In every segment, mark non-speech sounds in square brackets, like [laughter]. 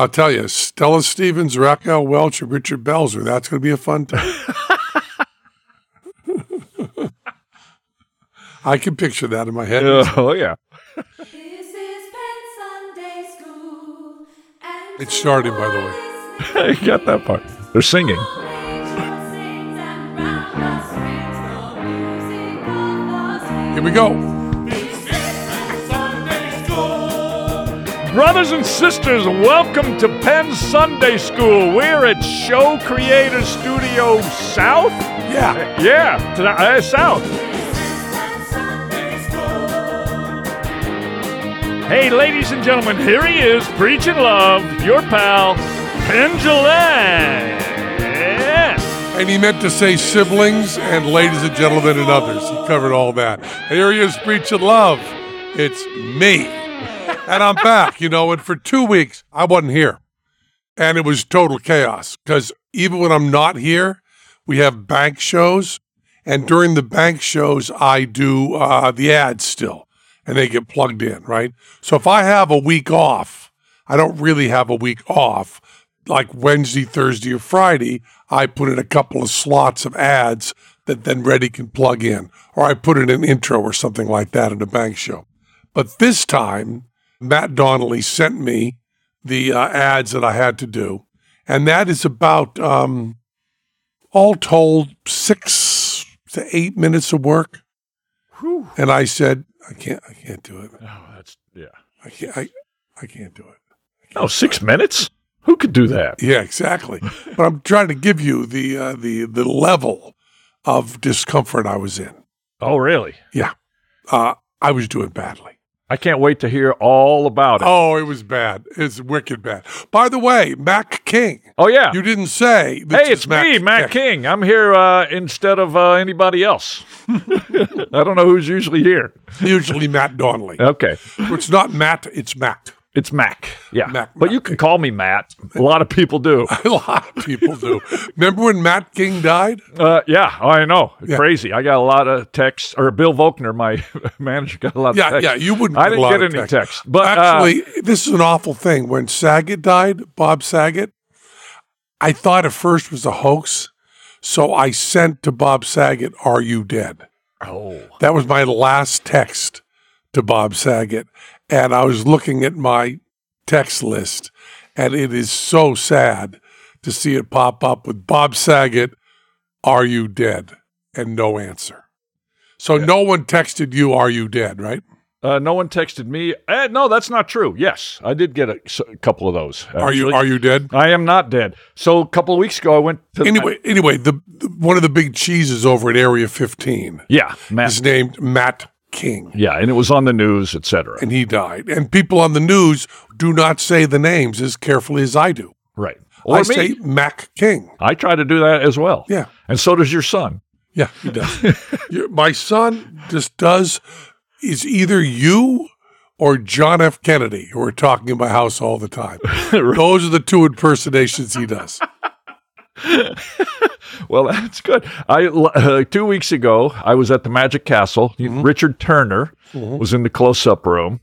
I'll tell you, Stella Stevens, Raquel Welch, and Richard Belzer. That's going to be a fun time. [laughs] I can picture that in my head. [laughs] oh yeah. This is Penn Sunday School. And It started, by the way. [laughs] I got that part. They're singing. Here we go. Brothers and sisters, welcome to Penn Sunday School. We're at Show Creator Studio South. Yeah. Yeah, to the, uh, South. Hey, ladies and gentlemen, here he is, preaching love, your pal, Penn. And he meant to say siblings and ladies and gentlemen and others. He covered all that. Here he is preaching love. It's me. And I'm back, you know, and for two weeks, I wasn't here. And it was total chaos because even when I'm not here, we have bank shows. And during the bank shows, I do uh, the ads still and they get plugged in, right? So if I have a week off, I don't really have a week off. Like Wednesday, Thursday, or Friday, I put in a couple of slots of ads that then Ready can plug in, or I put in an intro or something like that in a bank show. But this time, Matt Donnelly sent me the uh, ads that I had to do, and that is about um, all told six to eight minutes of work. And I said, I can't, I can't do it. Oh, that's yeah. I can't, I, I can't do it. Oh, six minutes? Who could do that? Yeah, exactly. [laughs] but I'm trying to give you the uh, the the level of discomfort I was in. Oh, really? Yeah, uh, I was doing badly. I can't wait to hear all about it. Oh, it was bad. It's wicked bad. By the way, Mac King. Oh, yeah. You didn't say. Hey, it's me, Matt King. I'm here uh, instead of uh, anybody else. [laughs] I don't know who's usually here. Usually Matt Donnelly. Okay. It's not Matt. It's Matt. It's Mac. Yeah. Mac- but you can call me Matt. A lot of people do. [laughs] A lot of people do. Remember when Matt King died? Uh, yeah, I know. Yeah. Crazy. I got a lot of texts. Or Bill Volkner, my [laughs] manager, got a lot of Yeah, texts. yeah. You wouldn't. I didn't get of any texts. text. But uh, Actually, this is an awful thing. When Saget died, Bob Saget, I thought at first was a hoax. So I sent to Bob Saget, Are you dead? oh, That was my last text to Bob Saget. And I was looking at my text list, and it is so sad to see it pop up with Bob Saget, Are you dead? And no answer. So no one texted you, Are you dead, right? uh, no one texted me. Eh, no, that's not true. Yes, I did get a couple of those. Are you are you dead? I am not dead. So a couple of weeks ago, I went to Anyway, anyway, the, the one of the big cheeses over at Area 15 yeah, Matt. is named Matt King, Yeah, and it was on the news, etc. and he died. And people on the news do not say the names as carefully as I do. Right. Or I me. say Mac King. I try to do that as well. Yeah. And so does your son. Yeah, he [laughs] does. Your- My son just does is either you or John F. Kennedy who are talking in my house all the time. [laughs] Those are the two impersonations he does. [laughs] Well, that's good. I uh, two weeks ago, I was at the Magic Castle. Mm-hmm. Richard Turner was in the close-up room.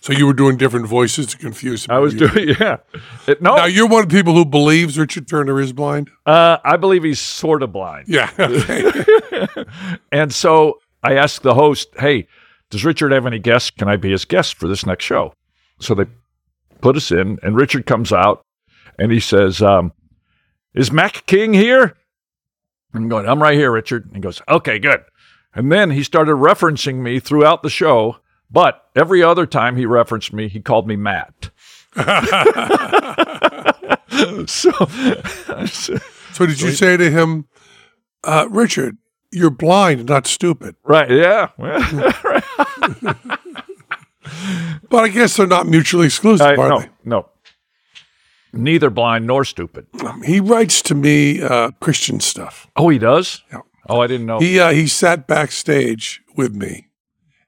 So you were doing different voices to confuse him. I was doing [laughs] yeah. It, no, Now you're one of the people who believes Richard Turner is blind. uh, I believe he's sort of blind. Yeah. [laughs] And so I asked the host, "Hey, does Richard have any guests? Can I be his guest for this next show?" So they put us in, and Richard comes out and he says, um, "Is Mac King here?" I'm going, "I'm right here, Richard." And he goes, "Okay, good." And then he started referencing me throughout the show, but every other time he referenced me, he called me Matt. [laughs] so, so did you say to him, uh, Richard, you're blind, not stupid? right, yeah. [laughs] But I guess they're not mutually exclusive, I, are no, they? no. Neither blind nor stupid. He writes to me uh, Christian stuff. Oh, he does? Yeah. Oh, I didn't know. He uh, he sat backstage with me,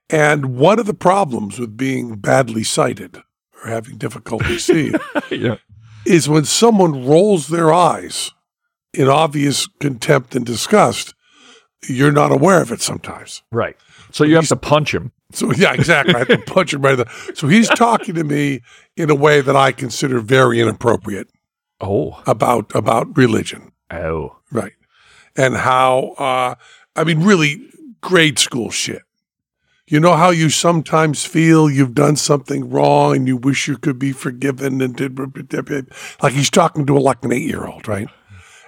and one of the problems with being badly sighted or having difficulty [laughs] seeing yeah. is when someone rolls their eyes in obvious contempt and disgust. You're not aware of it sometimes. Right. So you have to punch him. So [laughs] yeah, exactly. I have to [laughs] punch him right in the. So he's talking to me in a way that I consider very inappropriate Oh, about about religion, oh, right? And how uh, I mean, really grade school shit. You know how you sometimes feel you've done something wrong and you wish you could be forgiven and did like he's talking to like an eight year old, right?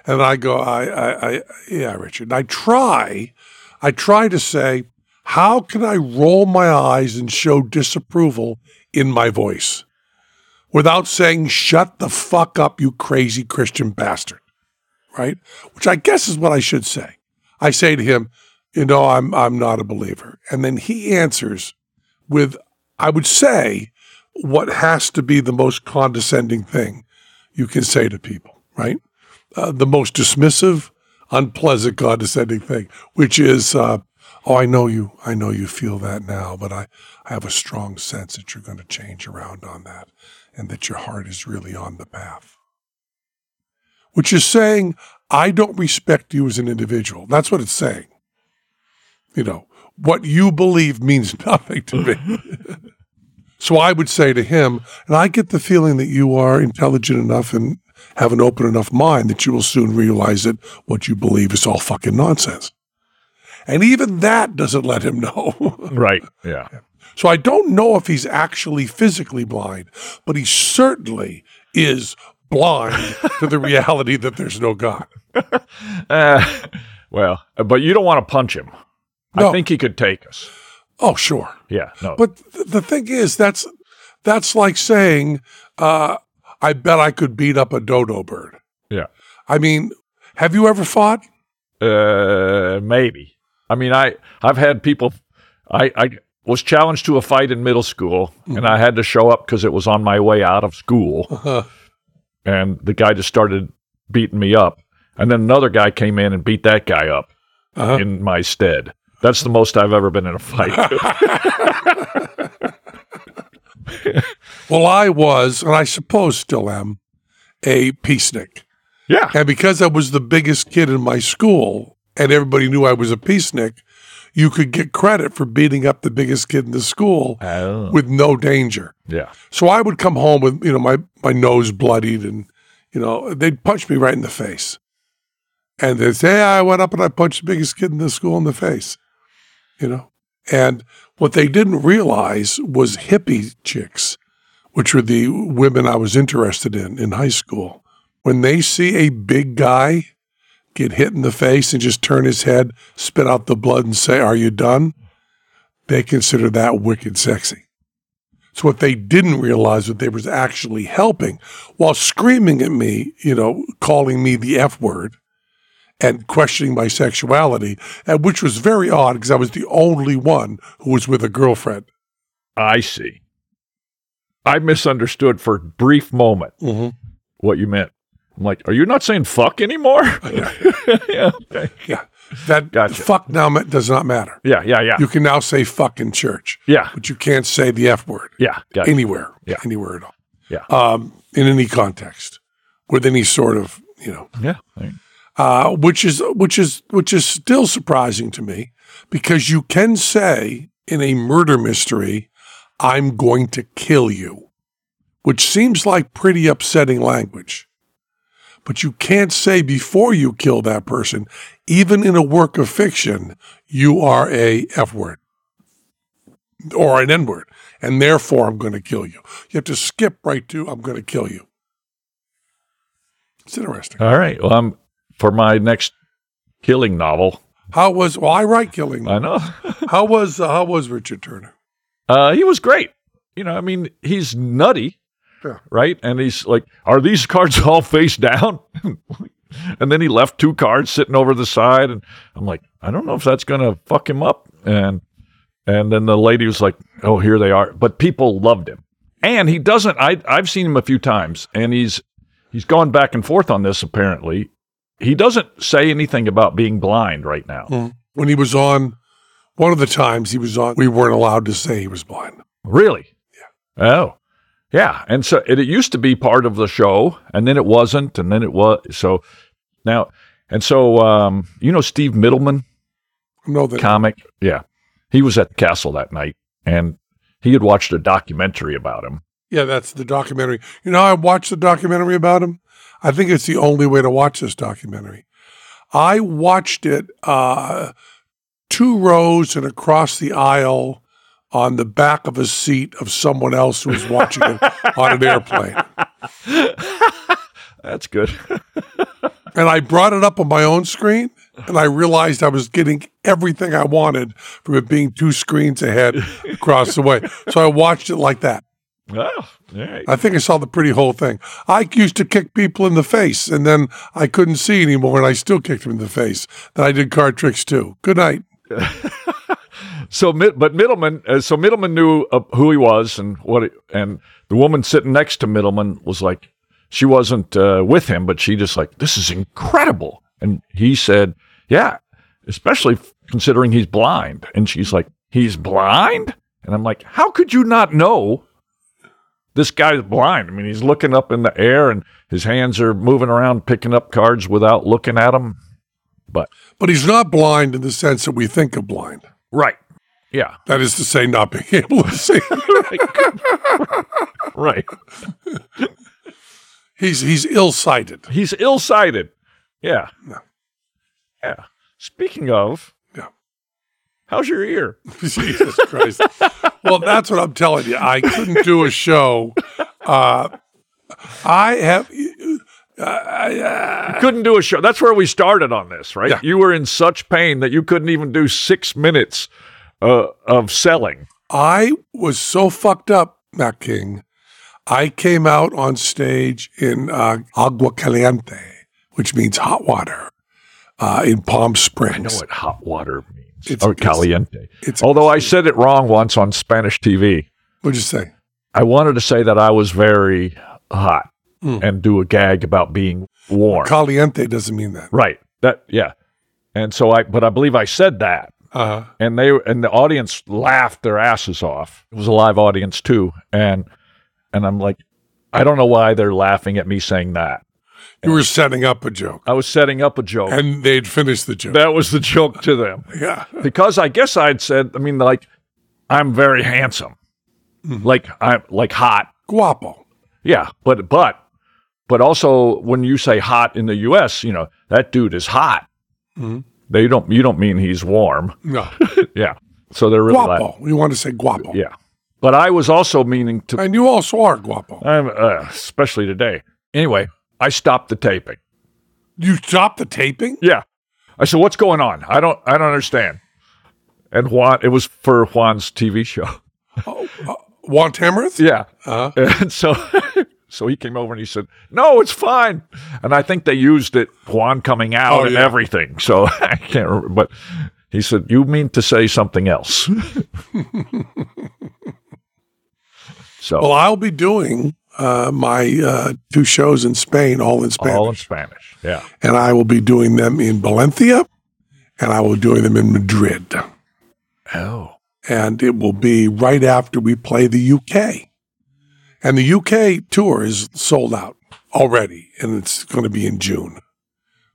And I go, I, I, I, yeah, Richard. And I try, I try to say, how can I roll my eyes and show disapproval in my voice without saying, shut the fuck up, you crazy Christian bastard, right? Which I guess is what I should say. I say to him, you know, I'm, I'm not a believer. And then he answers with, I would say, what has to be the most condescending thing you can say to people, right? Uh, the most dismissive, unpleasant, condescending thing, which is, uh, oh, I know you, I know you feel that now, but I, I have a strong sense that you're going to change around on that and that your heart is really on the path. Which is saying, I don't respect you as an individual. That's what it's saying. You know, what you believe means [laughs] nothing to me. [laughs] so I would say to him, and I get the feeling that you are intelligent enough and have an open enough mind that you will soon realize that what you believe is all fucking nonsense. And even that doesn't let him [laughs] know. right. Yeah. so I don't know if he's actually physically blind, but he certainly is blind [laughs] to the reality that there's no God. [laughs] Uh, well, but you don't want to punch him. I think he could take us. Oh, sure. Yeah. No. But th- the thing is, that's that's like saying, uh, "I bet I could beat up a dodo bird." yeah. I mean, have you ever fought? Uh, maybe. I mean, I I've had people. I I was challenged to a fight in middle school, and I had to show up because it was on my way out of school, Uh, and the guy just started beating me up, and then another guy came in and beat that guy up Uh-huh. in my stead. That's the most I've ever been in a fight. [laughs] [laughs] well, I was, and I suppose still am, a peacenik. yeah. And because I was the biggest kid in my school, and everybody knew I was a peacenik, you could get credit for beating up the biggest kid in the school Oh. with no danger. Yeah. So I would come home with, you know, my, my nose bloodied and, you know, they'd punch me right in the face. And they'd say, I went up and I punched the biggest kid in the school in the face, you know. And what they didn't realize was hippie chicks, which were the women I was interested in in high school. When they see a big guy get hit in the face and just turn his head, spit out the blood and say, Are you done? They consider that wicked sexy. So what they didn't realize that they was actually helping while screaming at me, you know, calling me the F word and questioning my sexuality, and which was very odd because I was the only one who was with a girlfriend. I see. I misunderstood for a brief moment Mm-hmm. what you meant. I'm like, are you not saying fuck anymore? [laughs] [laughs] yeah. Okay. Yeah. That Gotcha. fuck now ma- does not matter. Yeah. Yeah. Yeah. You can now say fuck in church, yeah. but you can't say the F word Yeah. Got it. anywhere, Yeah. anywhere at all. Yeah. Um, in any context, with any sort of, you know, Yeah. uh, which is which is which is still surprising to me because you can say in a murder mystery, "I'm going to kill you," which seems like pretty upsetting language. But you can't say before you kill that person, even in a work of fiction, you are a F word or an N word, and therefore I'm going to kill you. You have to skip right to "I'm going to kill you." It's interesting. All right. Well, I'm for my next killing novel. How was? Well, I write killing. I know. [laughs] How was? Uh, how was Richard Turner? Uh, he was great. You know, I mean, he's nutty, Yeah. right? And he's like, "Are these cards all face down?" [laughs] and then he left two cards sitting over the side, and I'm like, I don't know if that's gonna fuck him up. And and then the lady was like, "Oh, here they are." But people loved him, and he doesn't. I I've seen him a few times, and he's he's gone back and forth on this. Apparently, he doesn't say anything about being blind right now. Mm. When he was on, one of the times he was on, we weren't allowed to say he was blind. Really? Yeah. Oh, yeah. And so it, it used to be part of the show, and then it wasn't, and then it was. So now, and so um, you know Steve Middleman, No, that comic. Yeah, he was at the castle that night, and he had watched a documentary about him. Yeah, that's the documentary. You know, I watched the documentary about him. I think it's the only way to watch this documentary. I watched it uh, two rows and across the aisle on the back of a seat of someone else who was watching it [laughs] on an airplane. That's good. [laughs] And I brought it up on my own screen and I realized I was getting everything I wanted from it being two screens ahead across the way. So I watched it like that. oh, right. I think I saw the pretty whole thing. I used to kick people in the face and then I couldn't see anymore and I still kicked them in the face. Then I did card tricks too. Good night. [laughs] So, but Middleman, uh, so Middleman knew uh, who he was and what, it, and the woman sitting next to Middleman was like, she wasn't uh, with him, but she just like, this is incredible. And he said, yeah, especially considering he's blind. And she's like, he's blind? And I'm like, how could you not know this guy's blind? I mean, he's looking up in the air and his hands are moving around picking up cards without looking at them. But, But he's not blind in the sense that we think of blind. Right. Yeah. That is to say, not being able to see. [laughs] Right. he's he's ill sighted. He's ill sighted. Yeah. Yeah. Yeah. Speaking of, Yeah. how's your ear? [laughs] Jesus Christ. well, that's what I'm telling you. I couldn't do a show. Uh, I have. Couldn't do a show. That's where we started on this, right? Yeah. You were in such pain that you couldn't even do six minutes uh, of selling. I was so fucked up, Matt King. I came out on stage in uh, Agua Caliente, which means hot water, uh, in Palm I Springs. know what hot water means. It's- or it's- caliente. it's- Although I said it wrong once on Spanish TV. What'd you say? I wanted to say that I was very hot Hmm. and do a gag about being warm. Caliente doesn't mean that. right. That yeah. And so I but I believe I said that. Uh, and they and the audience laughed their asses off. It was a live audience too, and and I'm like, I don't know why they're laughing at me saying that. you were setting up a joke, I was setting up a joke. and they'd finished the joke. that was the joke to them [laughs] yeah. because I guess I'd said, I mean, like I'm very handsome, like I'm like hot, Guapo. yeah, but but but also when you say hot in the U.S., you know that dude is hot. They don't you don't mean he's warm, No. [laughs] yeah. So they're really. Guapo. We want to say guapo. Yeah. But I was also meaning to, And you also are guapo. I'm, uh, especially today. Anyway, I stopped the taping. You stopped the taping? Yeah. I said, what's going on? I don't, I don't understand. And Juan, it was for Juan's TV show. Juan Tamariz? Yeah. Uh-huh. And so, [laughs] so he came over and he said, no, it's fine. And I think they used it, Juan coming out Oh, and yeah. everything. [laughs] So I can't remember, but he said, you mean to say something else. [laughs] so Well, I'll be doing uh, my uh, two shows in Spain, all in Spanish. all in Spanish. Yeah. and I will be doing them in Valencia and I will be doing them in Madrid. Oh. And it will be right after we play the UK. And the UK tour is sold out already, and it's going to be in June.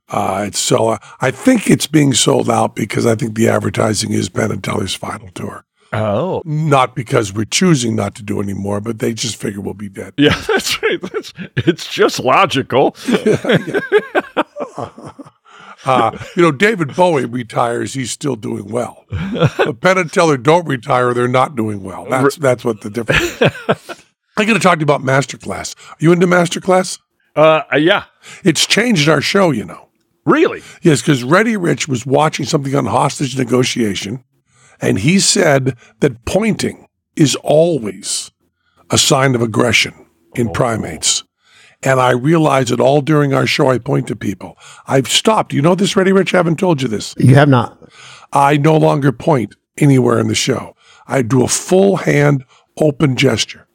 Uh, it's so I think it's being sold out because I think the advertising is Penn and Teller's final tour. Oh. Not because we're choosing not to do anymore, but they just figure we'll be dead. Yeah, [laughs] that's right. That's, it's just logical. [laughs] Uh, you know, David Bowie retires; he's still doing well. [laughs] But Penn and Teller don't retire; they're not doing well. That's that's what the difference. Is. I'm going to talk to you about Masterclass. Are you into Masterclass? Uh, yeah. It's changed our show, you know. Really? Yes, because Reddy Rich was watching something on hostage negotiation, and he said that pointing is always a sign of aggression in primates. And I realized it all during our show. I point to people. I've stopped. You know this, Reddy Rich? I haven't told you this. You have not. I no longer point anywhere in the show. I do a full hand open gesture.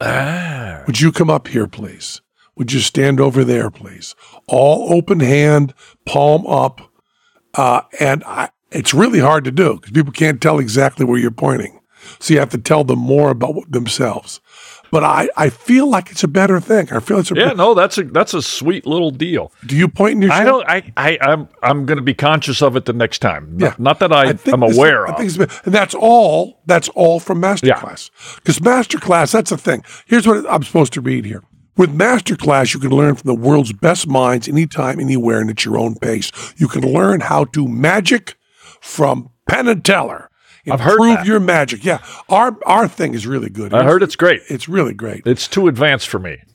Ah. Would you come up here, please? Would you stand over there, please? All open hand, palm up. Uh, and I, it's really hard to do because people can't tell exactly where you're pointing. So you have to tell them more about themselves. But I, I feel like it's a better thing. I feel it's a. Yeah, no, that's a that's a sweet little deal. Do you point in your? I show? don't. I, I I'm I'm going to be conscious of it the next time. Not, Yeah. not that I, think am aware I of. think it's been- and that's all. That's all from Masterclass. Because Masterclass, that's the thing. Here's what I'm supposed to read here. With Masterclass, you can learn from the world's best minds anytime, anywhere, and at your own pace. You can learn how to magic from Penn and Teller. I've heard Improve that. your magic. Yeah, our our thing is really good. I heard it's great. it's really great. It's too advanced for me. [laughs]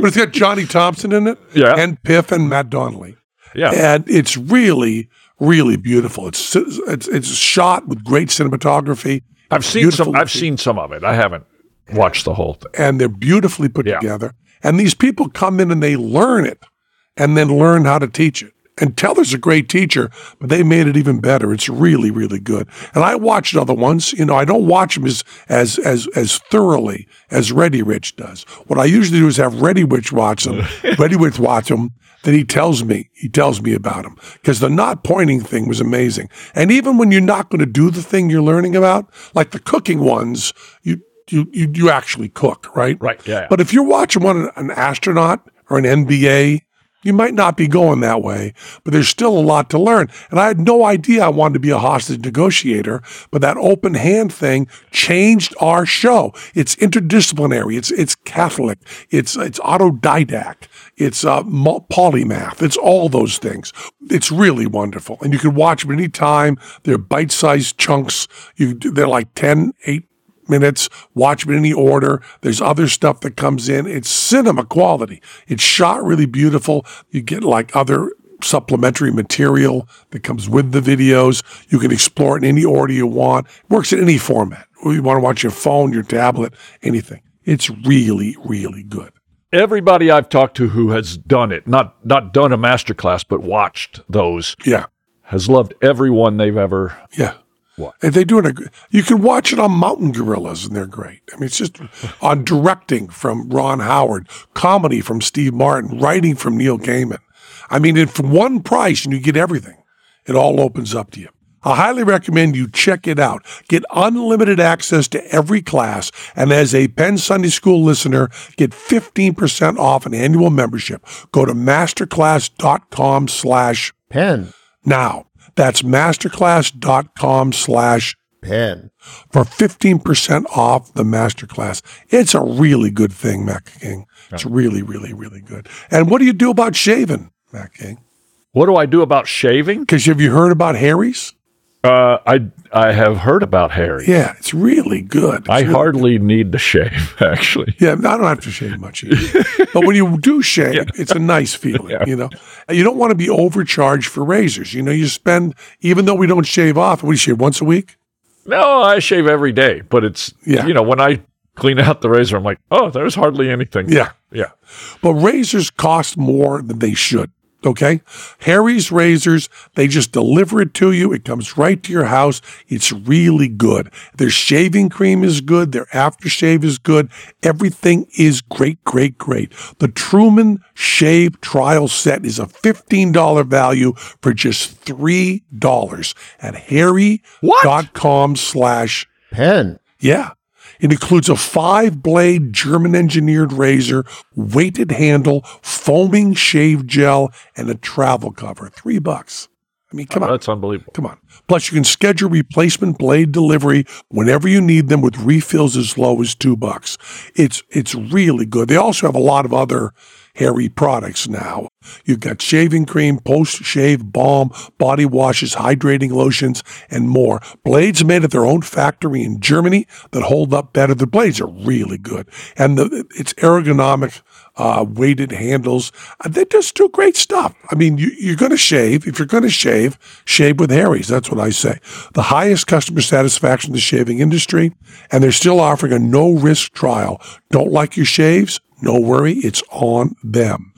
But it's got Johnny Thompson in it, Yeah. and Piff and Matt Donnelly. Yeah. and it's really, really beautiful. It's it's it's shot with great cinematography. I've seen some. I've seen some of it. I haven't watched the whole thing. and they're beautifully put Yeah. together. And these people come in and they learn it, and then learn how to teach it. And Teller's a great teacher, but they made it even better. It's really, really good. And I watched other ones. You know, I don't watch them as as as as thoroughly as Ready Rich does. What I usually do is have Ready Rich watch them. [laughs] Ready Rich watch them. Then he tells me he tells me about them because the not pointing thing was amazing. And even when you're not going to do the thing you're learning about, like the cooking ones, you you you, you actually cook, right? Right, yeah, yeah. But if you're watching one an astronaut or an NBA, you might not be going that way, but there's still a lot to learn. And I had no idea I wanted to be a hostage negotiator, but that open hand thing changed our show. It's interdisciplinary. It's it's Catholic. It's it's autodidact. It's uh, polymath. It's all those things. It's really wonderful, and you can watch them anytime. They're bite-sized chunks. You they're like 10, 8 minutes, watch them in any order. There's other stuff that comes in. It's cinema quality. It's shot really beautiful. You get like other supplementary material that comes with the videos. You can explore it in any order you want. It works in any format. You want to watch your phone, your tablet, anything. It's really, really good. Everybody I've talked to who has done it, not not done a master class, but watched those, Yeah. has loved every one they've ever. Yeah. What? And they do it. A, you can watch it on Mountain Gorillas, and they're great. I mean, it's just [laughs] on directing from Ron Howard, comedy from Steve Martin, writing from Neil Gaiman. I mean, for one price, and you get everything. It all opens up to you. I highly recommend you check it out. Get unlimited access to every class, and as a Penn Sunday School listener, get 15% off an annual membership. Go to masterclass.com slash Penn. now. That's masterclass.com slash Penn. for 15% off the masterclass. It's a really good thing, Mac King. It's really, really, really good. And what do you do about shaving, Mac King? What do I do about shaving? Because have you heard about Harry's? Uh, I I have heard about Harry. Yeah, it's really good. It's I really- hardly need to shave, [laughs] actually. Yeah, I don't have to shave much either. but when you do shave, [laughs] it's a nice feeling, you know. You don't want to be overcharged for razors. You know, you spend, even though we don't shave off, we shave once a week. No, I shave every day, but it's Yeah. you know when I clean out the razor, I'm like, oh, there's hardly anything. Yeah. yeah. But razors cost more than they should. Okay. Harry's razors, they just deliver it to you. It comes right to your house. It's really good. Their shaving cream is good. Their aftershave is good. Everything is great, great, great. The Truman Shave Trial Set is a $15 value for just $3 at harry.com slash Penn. yeah. It includes a five blade German engineered razor, weighted handle, foaming shave gel, and a travel cover. Three bucks. I mean, come oh, on. That's unbelievable. Come on. Plus, you can schedule replacement blade delivery whenever you need them with refills as low as two bucks. It's it's really good. They also have a lot of other hairy products now. You've got shaving cream, post shave balm, body washes, hydrating lotions, and more. Blades made at their own factory in Germany that hold up better. The blades are really good, and the it's ergonomic. Uh, weighted handles. Uh, They just do great stuff. I mean, you, you're going to shave. If you're going to shave, shave with Harry's. That's what I say. The highest customer satisfaction in the shaving industry, and they're still offering a no risk trial. Don't like your shaves? No worry. It's on them.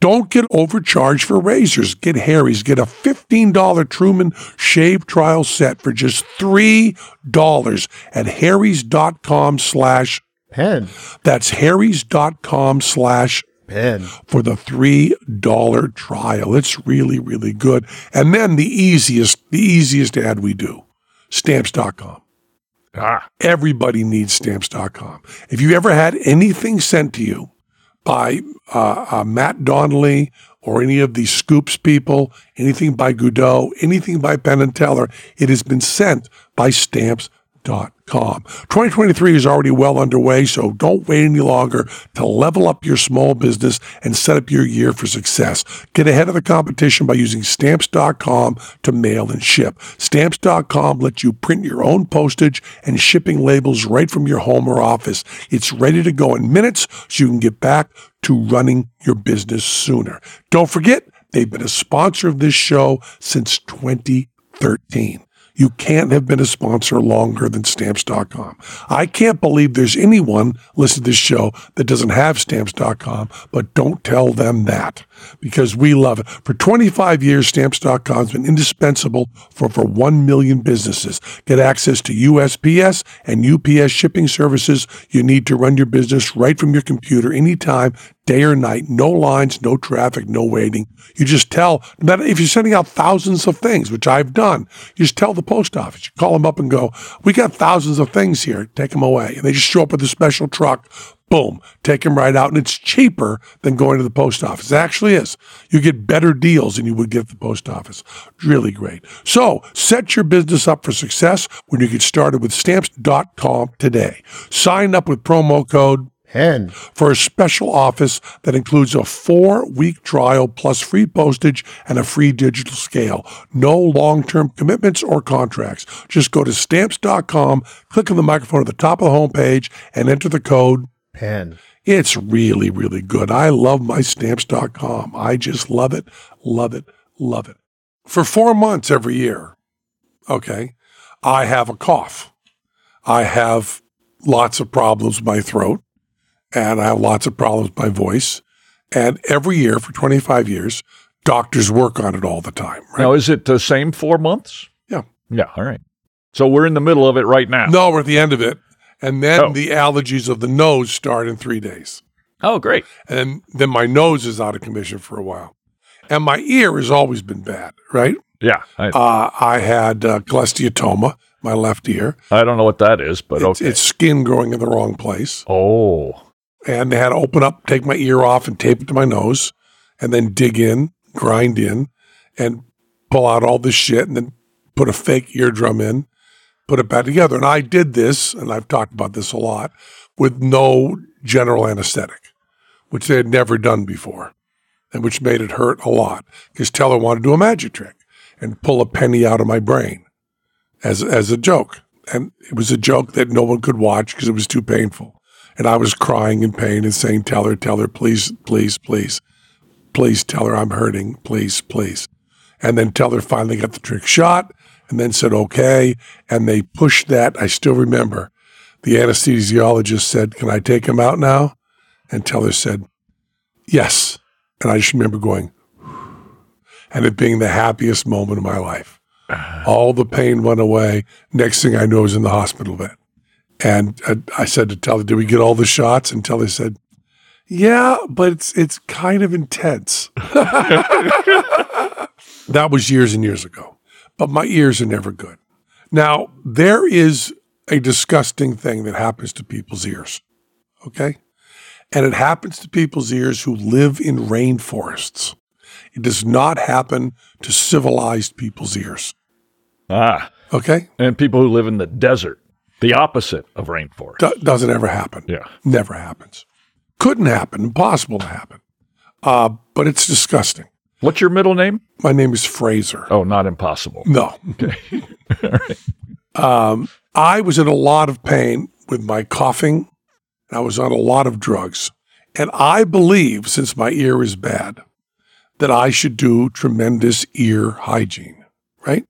Don't get overcharged for razors. Get Harry's. Get a $15 Truman shave trial set for just $3 at harrys.com slash Penn. that's harrys.com slash Penn. for the $3 trial. It's really, really good. And then the easiest, the easiest ad we do, stamps.com. Ah, Everybody needs stamps.com. If you ever had anything sent to you by uh, uh, Matt Donnelly or any of the Scoops people, anything by Godot, anything by Penn and Teller, it has been sent by stamps.com. 2023 is already well underway, so don't wait any longer to level up your small business and set up your year for success. Get ahead of the competition by using stamps.com to mail and ship. Stamps.com lets you print your own postage and shipping labels right from your home or office. It's ready to go in minutes so you can get back to running your business sooner. Don't forget, they've been a sponsor of this show since 2013. You can't have been a sponsor longer than stamps.com. I can't believe there's anyone listening to this show that doesn't have stamps.com, but don't tell them that because we love it. For 25 years, stamps.com has been indispensable for over 1 million businesses. Get access to USPS and UPS shipping services you need to run your business right from your computer anytime day or night, no lines, no traffic, no waiting. You just tell, no matter if you're sending out thousands of things, which I've done, you just tell the post office. You call them up and go, we got thousands of things here, take them away. And they just show up with a special truck. Boom, take them right out. And it's cheaper than going to the post office. It actually is. You get better deals than you would get at the post office. Really great. So set your business up for success when you get started with stamps.com today. Sign up with promo code Penn. for a special office that includes a four week trial plus free postage and a free digital scale. No long term commitments or contracts. Just go to stamps.com, click on the microphone at the top of the homepage, and enter the code. Penn. It's really, really good. I love my stamps.com. I just love it, love it, love it. For four months every year, okay, I have a cough. I have lots of problems with my throat and I have lots of problems with my voice. And every year for 25 years, doctors work on it all the time, right? now is it the same four months? Yeah. Yeah. All right. So we're in the middle of it right now. No, we're at the end of it. And then Oh. the allergies of the nose start in three days. Oh, great. And then my nose is out of commission for a while. And my ear has always been bad, right? Yeah. I, Uh, I had uh, cholesteatoma, my left ear. I don't know what that is, but It's, okay. it's skin growing in the wrong place. oh, And they had to open up, take my ear off, and tape it to my nose, and then dig in, grind in, and pull out all this shit, and then put a fake eardrum in, put it back together. And I did this, and I've talked about this a lot, with no general anesthetic, which they had never done before, and which made it hurt a lot. Because Teller wanted to do a magic trick and pull a penny out of my brain as as a joke, and it was a joke that no one could watch because it was too painful. And I was crying in pain and saying, "Tell her, tell her, please, please, please, please, tell her I'm hurting, please, please." And then Teller finally got the trick shot, and then said, "Okay." And they pushed that. I still remember. The anesthesiologist said, "Can I take him out now?" And Teller said, "Yes." And I just remember going, and it being the happiest moment of my life. Uh-huh. All the pain went away. Next thing I know, I was in the hospital bed. And I, I said to Teller, "Did we get all the shots?" And Teller said, "Yeah, but it's it's kind of intense." [laughs] that was years and years ago. But my ears are never good. Now there is a disgusting thing that happens to people's ears. Okay, and it happens to people's ears who live in rainforests. It does not happen to civilized people's ears. ah, Okay, and people who live in the desert, the opposite of rainforest. Do- doesn't ever happen. yeah. Never happens. Couldn't happen. Impossible to happen. Uh, but it's disgusting. What's your middle name? My name is Fraser. Oh, not impossible. No. [laughs] um, I was in a lot of pain with my coughing. I was on a lot of drugs. And I believe, since my ear is bad, that I should do tremendous ear hygiene, right?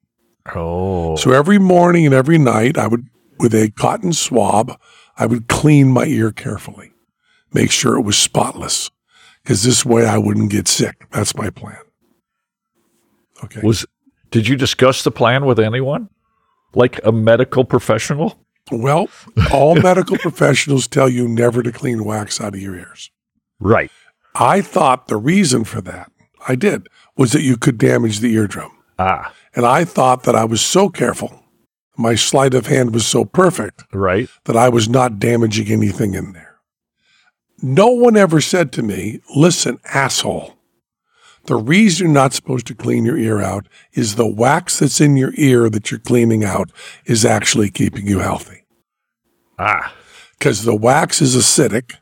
Oh, So every morning and every night, I would, with a cotton swab, I would clean my ear carefully, make sure it was spotless, because this way I wouldn't get sick. That's my plan. Okay. was did you discuss the plan with anyone? Like a medical professional? Well, all [laughs] medical professionals tell you never to clean wax out of your ears. Right. I thought the reason for that, I did, was that you could damage the eardrum. Ah, And I thought that I was so careful My sleight of hand was so perfect Right. that I was not damaging anything in there. No one ever said to me, listen, asshole, the reason you're not supposed to clean your ear out is the wax that's in your ear that you're cleaning out is actually keeping you healthy. Ah. Because the wax is acidic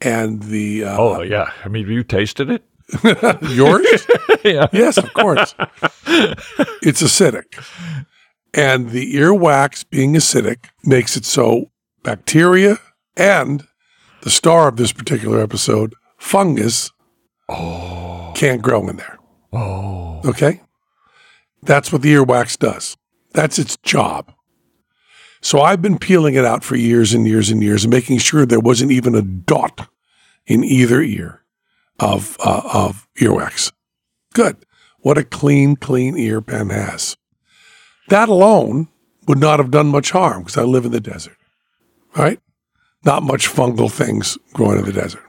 and the, uh, Oh, yeah. I mean, have you tasted it? [laughs] yours? [laughs] yeah. Yes, of course. [laughs] it's acidic. And the earwax being acidic makes it so bacteria and the star of this particular episode, fungus, can't grow in there. Oh. Okay? That's what the earwax does. That's its job. So I've been peeling it out for years and years and years and making sure there wasn't even a dot in either ear of, uh, of earwax. Good. What a clean, clean ear Penn has. That alone would not have done much harm because I live in the desert, right? Not much fungal things growing in the desert.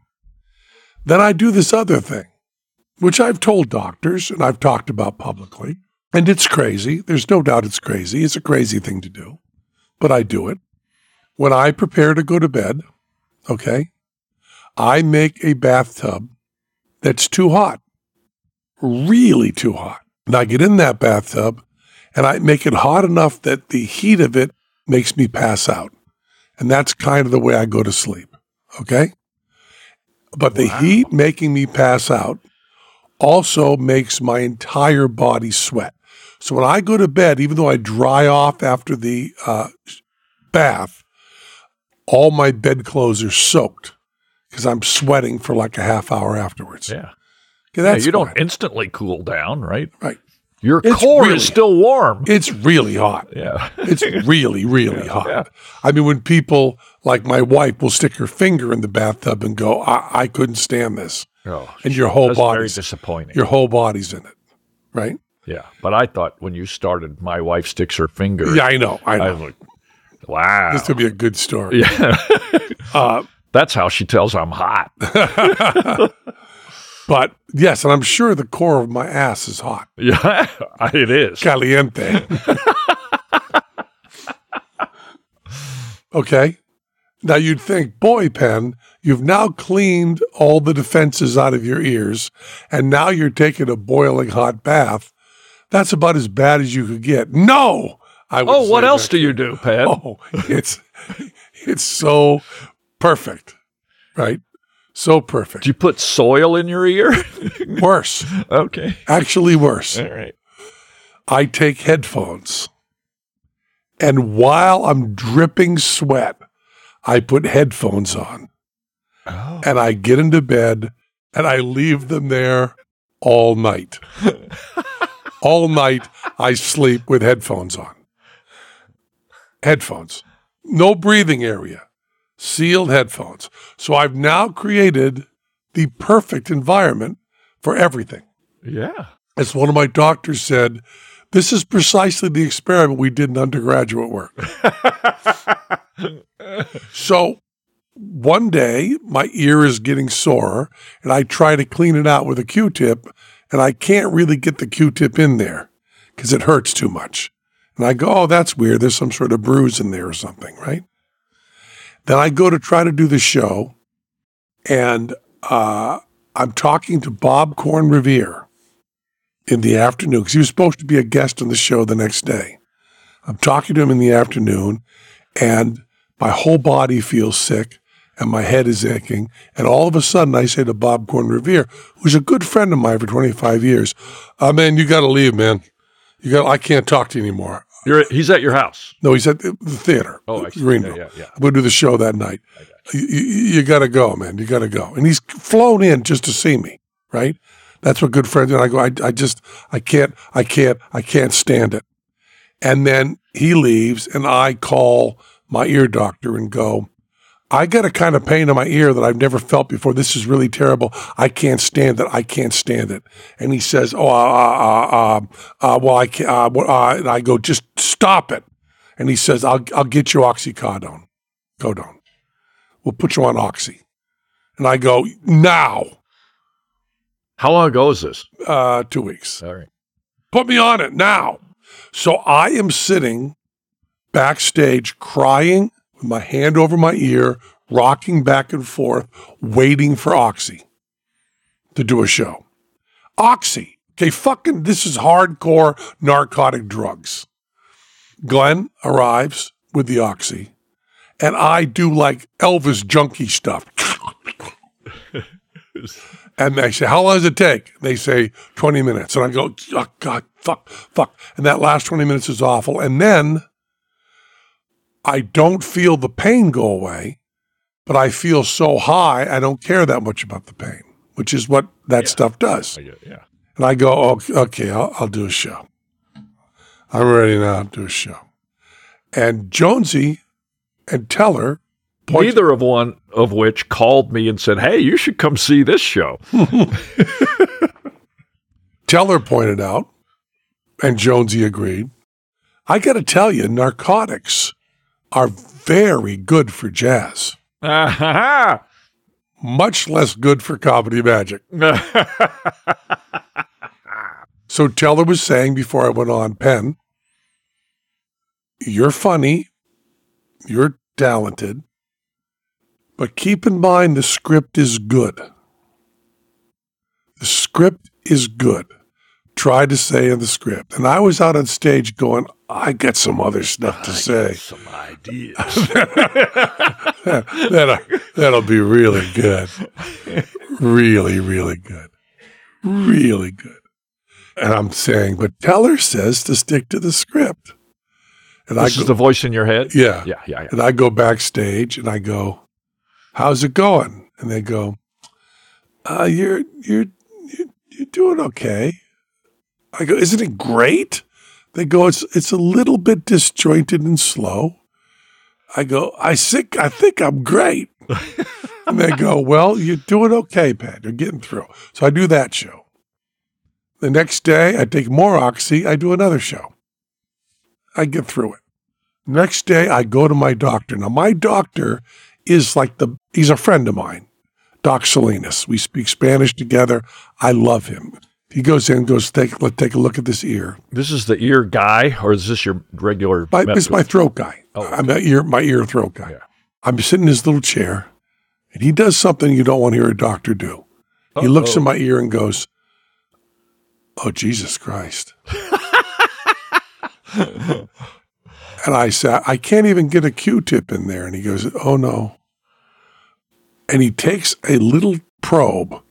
Then I do this other thing, which I've told doctors and I've talked about publicly. And it's crazy. There's no doubt it's crazy. It's a crazy thing to do, but I do it. When I prepare to go to bed, okay, I make a bathtub that's too hot, really too hot. And I get in that bathtub and I make it hot enough that the heat of it makes me pass out. And that's kind of the way I go to sleep. Okay. But the heat making me pass out also makes my entire body sweat. So when I go to bed, even though I dry off after the uh, bath, all my bedclothes are soaked because I'm sweating for like a half hour afterwards. Yeah. Okay, Yeah, that's you don't instantly cool down, right? Right. Your It's core really- is still warm. It's really hot. Yeah. It's really, really hot. yeah. I mean, when people like my wife will stick her finger in the bathtub and go, I, I couldn't stand this. Oh, And your whole body's disappointing. your whole body's in it. Right? yeah. But I thought when you started, my wife sticks her finger. Yeah, I know. I I know. was like, wow. This could be a good story. yeah. Uh, [laughs] That's how she tells I'm hot. [laughs] but yes, and I'm sure the core of my ass is hot. [laughs] Yeah, it is. Caliente. [laughs] okay. Now you'd think, boy, Penn, you've now cleaned all the defenses out of your ears, and now you're taking a boiling hot bath. That's about as bad as you could get. No, I Oh, what else do you do, Pat? Oh, it's [laughs] it's so perfect, right? So perfect. Do you put soil in your ear? [laughs] [laughs] Worse, okay. actually worse. All right. I take headphones, and while I'm dripping sweat, I put headphones on, Oh. and I get into bed, and I leave them there all night. [laughs] all night, I sleep with headphones on. Headphones, no breathing area, sealed headphones. So I've now created the perfect environment for everything Yeah. as one of my doctors said, this is precisely the experiment we did in undergraduate work. [laughs] so one day my ear is getting sore and I try to clean it out with a Q-tip and I can't really get the Q-tip in there because it hurts too much. And I go, oh, that's weird. There's some sort of bruise in there or something, right? Then I go to try to do the show and uh, I'm talking to Bob Corn Revere in the afternoon because he was supposed to be a guest on the show the next day. I'm talking to him in the afternoon, and my whole body feels sick and my head is aching. And all of a sudden, I say to Bob Corn Revere, who's a good friend of mine for 25 years, uh, man, you got to leave, man. You got. I can't talk to you anymore. You're he's at your house. No, he's at the, the theater. Oh, I see. Greenville. Yeah, yeah, yeah. To do the show that night. You, you, got to go, man. You got to go. And he's flown in just to see me, right? That's what good friends. And I go, I, I just, I can't, I can't, I can't stand it. And then he leaves, and I call my ear doctor and go, I got a kind of pain in my ear that I've never felt before. This is really terrible. I can't stand it. I can't stand it. And he says, Oh, uh, uh, uh, uh, well, I can't. Uh, uh, and I go, just stop it. And he says, I'll, I'll get you oxycodone. Codone. We'll put you on oxy. And I go, now, How long ago is this? uh, two weeks. All right. Put me on it now. So I am sitting backstage crying my hand over my ear, rocking back and forth, waiting for Oxy to do a show. Oxy. Okay, fucking, this is hardcore narcotic drugs. Glenn arrives with the Oxy, and I do like Elvis junkie stuff. and they say, How long does it take? They say 20 minutes. And I go, God, fuck, fuck. And that last 20 minutes is awful. And then I don't feel the pain go away, but I feel so high, I don't care that much about the pain, which is what that stuff does. Yeah. And I go, oh, okay, I'll, I'll do a show. I'm ready now to do a show. And Jonesy and Teller point, Neither of one of which called me and said, "Hey, you should come see this show." [laughs] Teller pointed out, and Jonesy agreed. I got to tell you, narcotics are very good for jazz, Ah, [laughs] much less good for comedy magic. [laughs] So Teller was saying before I went on, Penn, you're funny, you're talented, but keep in mind the script is good. The script is good. Try to say in the script. And I was out on stage going, I got some other stuff to say. Some ideas. [laughs] [laughs] that'll, that'll be really good. Really, really good. Really good. And I'm saying, but Teller says to stick to the script. And I this go, is the voice in your head. yeah. yeah, yeah. yeah. And I go backstage and I go, "How's it going?" And they go, uh, "You're you're you're, you're doing okay." I go, "Isn't it great?" They go, "It's it's a little bit disjointed and slow." I go, "I think I think I'm great." [laughs] and they go, "Well, you're doing okay, Pat. You're getting through." So I do that show. The next day, I take more oxy. I do another show. I get through it. Next day, I go to my doctor. Now, my doctor is like the, he's a friend of mine, Doc Salinas. We speak Spanish together. I love him. He goes in and goes, take, let's take a look at this ear. This is the ear guy, or is this your regular? My, it's my throat guy. Oh. I'm my ear, my ear throat guy. Yeah. I'm sitting in his little chair, and he does something you don't want to hear a doctor do. He looks Uh-oh. in my ear and goes, Oh, Jesus Christ. [laughs] and I said, I can't even get a Q tip in there. And he goes, Oh, no. And he takes a little probe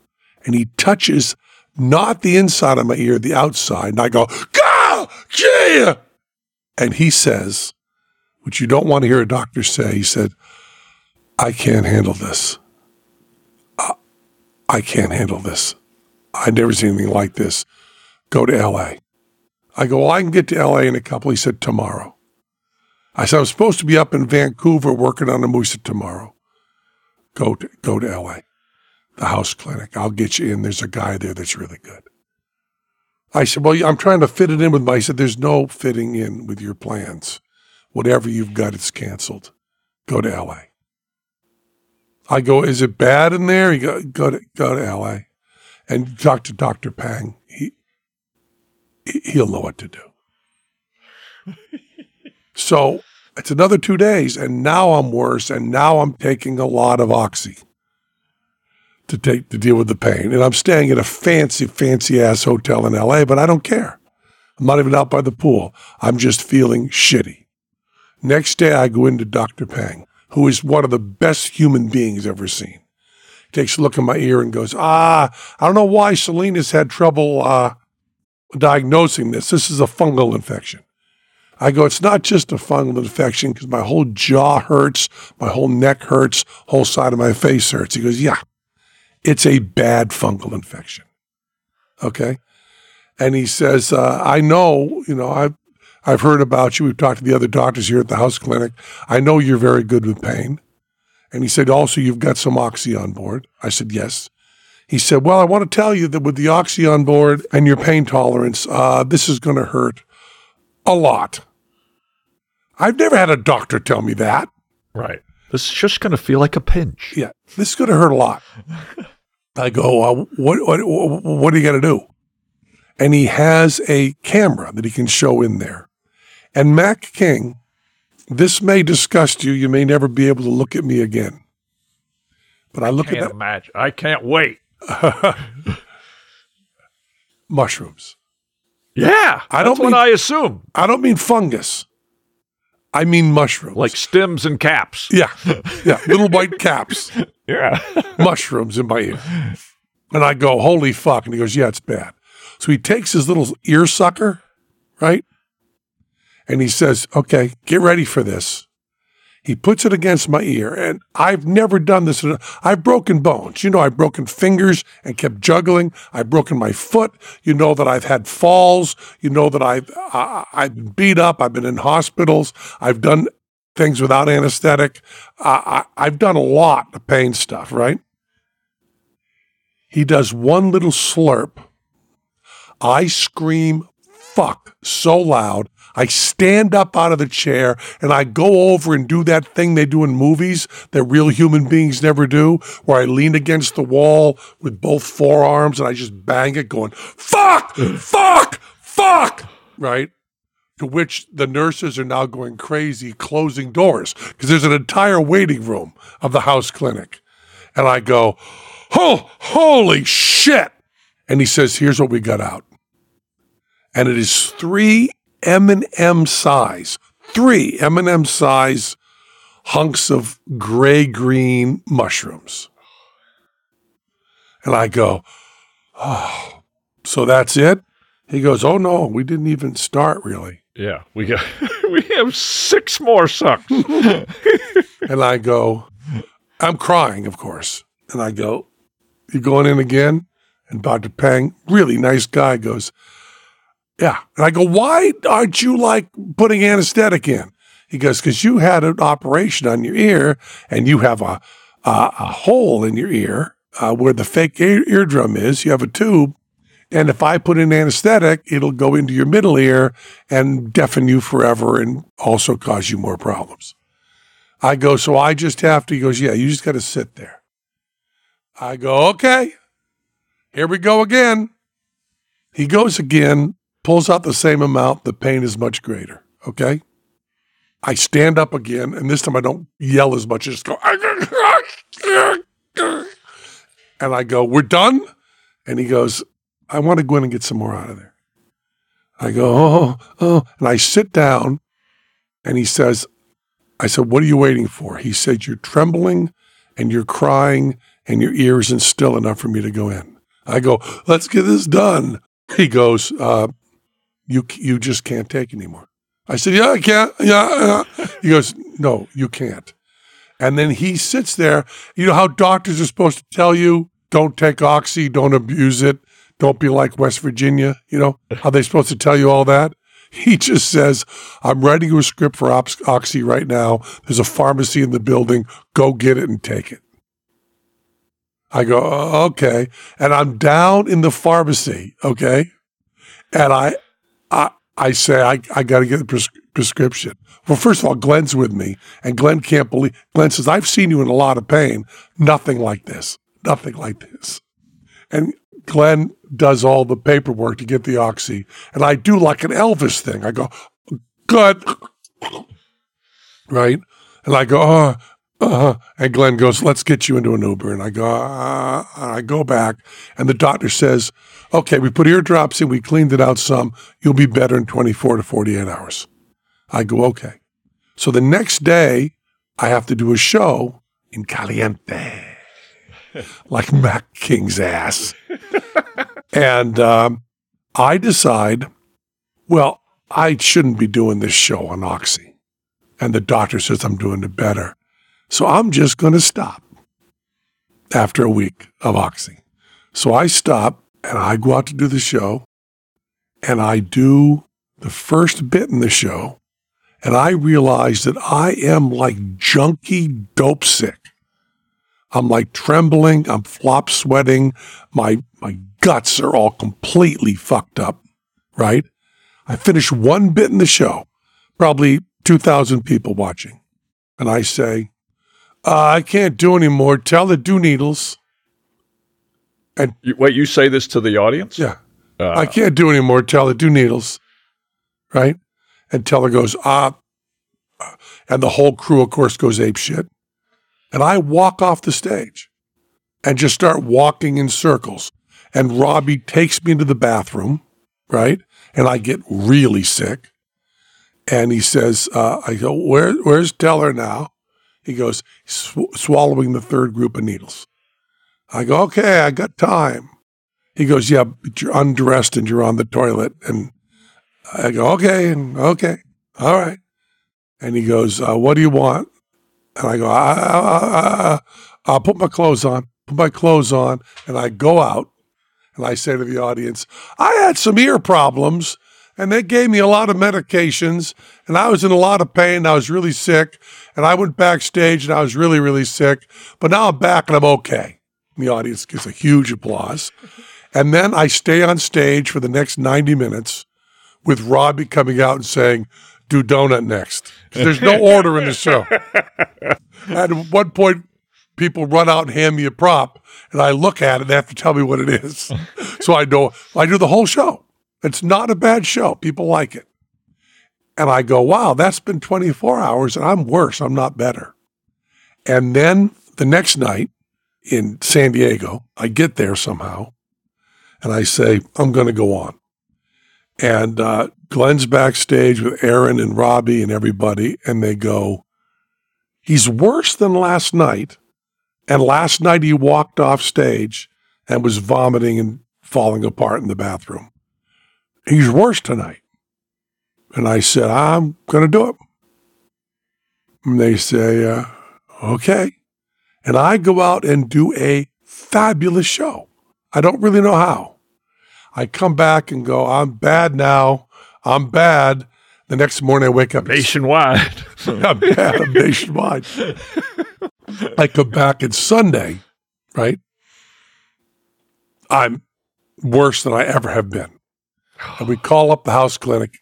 and he touches not the inside of my ear, the outside. And I go, Go, yeah. And he says, which you don't want to hear a doctor say, he said, I can't handle this. I, can't handle this. I've never seen anything like this. Go to LA. I go, well, I can get to LA in a couple. He said, tomorrow. I said, I'm supposed to be up in Vancouver working on a Musa tomorrow. Go to, go to LA, the house clinic. I'll get you in. There's a guy there that's really good. I said, well, I'm trying to fit it in with my, he said, there's no fitting in with your plans. Whatever you've got, it's canceled. Go to LA. I go, is it bad in there? He go, go to, go to LA and talk to Dr. Pang. He- he'll know what to do. so it's another two days, and now I'm worse, and now I'm taking a lot of oxy to take to deal with the pain. And I'm staying at a fancy, fancy ass hotel in LA, but I don't care. I'm not even out by the pool. I'm just feeling shitty. Next day, I go into Dr. Pang, who is one of the best human beings ever seen. Takes a look in my ear and goes, Ah, I don't know why Salinas had trouble uh, diagnosing this. This is a fungal infection. I go, It's not just a fungal infection because my whole jaw hurts, my whole neck hurts, whole side of my face hurts. He goes, Yeah, it's a bad fungal infection. Okay. And he says, uh, I know, you know, I've, I've heard about you. We've talked to the other doctors here at the house clinic. I know you're very good with pain. And he said, also, you've got some oxy on board. I said, yes. He said, well, I want to tell you that with the oxy on board and your pain tolerance, uh, this is going to hurt a lot. I've never had a doctor tell me that. Right. This is just going to feel like a pinch. Yeah, this is going to hurt a lot. [laughs] I go, uh, what, what, what are you going to do? And he has a camera that he can show in there. And Mac King This may disgust you. You may never be able to look at me again. But I look Can't at that imagine. I can't wait. [laughs] mushrooms. Yeah, I that's don't what mean- I assume. I don't mean fungus. I mean mushrooms. Like stems and caps. yeah, yeah, little white caps, [laughs] Yeah. mushrooms in my ear. And I go, holy fuck. And he goes, yeah, it's bad. So he takes his little ear sucker, right? And he says, okay, get ready for this. He puts it against my ear. And I've never done this. I've broken bones. You know, I've broken fingers and kept juggling. I've broken my foot. You know that I've had falls. You know that I've, I, I've been beat up. I've been in hospitals. I've done things without anesthetic. I, I, I've done a lot of pain stuff, right? He does one little slurp. I scream, fuck, so loud. I stand up out of the chair and I go over and do that thing they do in movies that real human beings never do, where I lean against the wall with both forearms and I just bang it, going, fuck, fuck, fuck, right? To which the nurses are now going crazy, closing doors because there's an entire waiting room of the house clinic. And I go, oh, holy shit. And he says, here's what we got out. And it is three M&M size, three M&M size hunks of gray green mushrooms. And I go, oh, so that's it? He goes, oh no, we didn't even start really. Yeah. We got [laughs] we have six more sucks. [laughs] And I go, I'm crying, of course. And I go, You going in again? And Dr. Pang, really nice guy, goes, Yeah. And I go, Why aren't you like putting anesthetic in? He goes, Because you had an operation on your ear and you have a, a, a hole in your ear uh, where the fake ear, eardrum is. You have a tube. And if I put in anesthetic, it'll go into your middle ear and deafen you forever and also cause you more problems. I go, so I just have to. He goes, yeah, you just got to sit there. I go, okay, here we go again. He goes again, pulls out the same amount. The pain is much greater. Okay. I stand up again, and this time I don't yell as much. I just go, and I go, we're done. And he goes, I want to go in and get some more out of there. I go, oh, oh. And I sit down, and he says, I said, What are you waiting for? He said, You're trembling and you're crying and your ear isn't still enough for me to go in. I go, Let's get this done. He goes, uh, you, you just can't take anymore. I said, Yeah, I can't. Yeah, yeah. He goes, No, you can't. And then he sits there. You know how doctors are supposed to tell you, Don't take Oxy, don't abuse it, don't be like West Virginia. You know how they're supposed to tell you all that? He just says, I'm writing you a script for Oxy right now. There's a pharmacy in the building. Go get it and take it. I go, "Oh, okay. And I'm down in the pharmacy, okay? And I, I, I say, I, I got to get the pres- prescription. Well, first of all, Glenn's with me, and Glenn can't believe. Glenn says, I've seen you in a lot of pain. Nothing like this. Nothing like this. And Glenn does all the paperwork to get the oxy. And I do like an Elvis thing. I go, good. Right? And I go, uh, uh, and Glenn goes, let's get you into an Uber. And I go, uh, I go back. And the doctor says, okay, we put eardrops in, we cleaned it out some. You'll be better in 24 to 48 hours. I go, okay. So the next day, I have to do a show in Caliente, [laughs] like Mac King's ass. and um, I decide, well, I shouldn't be doing this show on Oxy. And the doctor says I'm doing it better. So I'm just going to stop after a week of Oxy. So I stop and I go out to do the show and I do the first bit in the show. And I realize that I am like junky dope sick. I'm like trembling. I'm flop sweating. My, my guts are all completely fucked up, right? I finish one bit in the show, probably 2,000 people watching. And I say, uh, I can't do anymore. Teller, do needles. You, wait, you say this to the audience? Yeah. Uh, I can't do anymore. Teller, do needles. Right? And Teller goes, ah. And the whole crew, of course, goes ape shit. And I walk off the stage and just start walking in circles. And Robbie takes me into the bathroom, right? And I get really sick. And he says, uh, I go, Where, where's Teller now? He goes, sw- swallowing the third group of needles. I go, okay, I got time. He goes, yeah, but you're undressed and you're on the toilet. And I go, okay, and okay, all right. And he goes, uh, what do you want? And I go, I, I, I, I'll put my clothes on, put my clothes on. And I go out and I say to the audience, I had some ear problems and they gave me a lot of medications and I was in a lot of pain. I was really sick and I went backstage and I was really, really sick, but now I'm back and I'm okay. And the audience gives a huge applause. And then I stay on stage for the next 90 minutes with Robbie coming out and saying, do donut next. There's no order in the show. [laughs] at one point, people run out and hand me a prop, and I look at it and they have to tell me what it is. [laughs] so I know I do the whole show. It's not a bad show. People like it. And I go, wow, that's been 24 hours and I'm worse. I'm not better. And then the next night in San Diego, I get there somehow and I say, I'm going to go on. And uh, Glenn's backstage with Aaron and Robbie and everybody, and they go, He's worse than last night. And last night he walked off stage and was vomiting and falling apart in the bathroom. He's worse tonight. And I said, I'm going to do it. And they say, uh, okay. And I go out and do a fabulous show. I don't really know how. I come back and go, I'm bad now. I'm bad. The next morning I wake up. Nationwide. [laughs] I'm bad. I'm nationwide. I come back and Sunday, right? I'm worse than I ever have been. And we call up the house clinic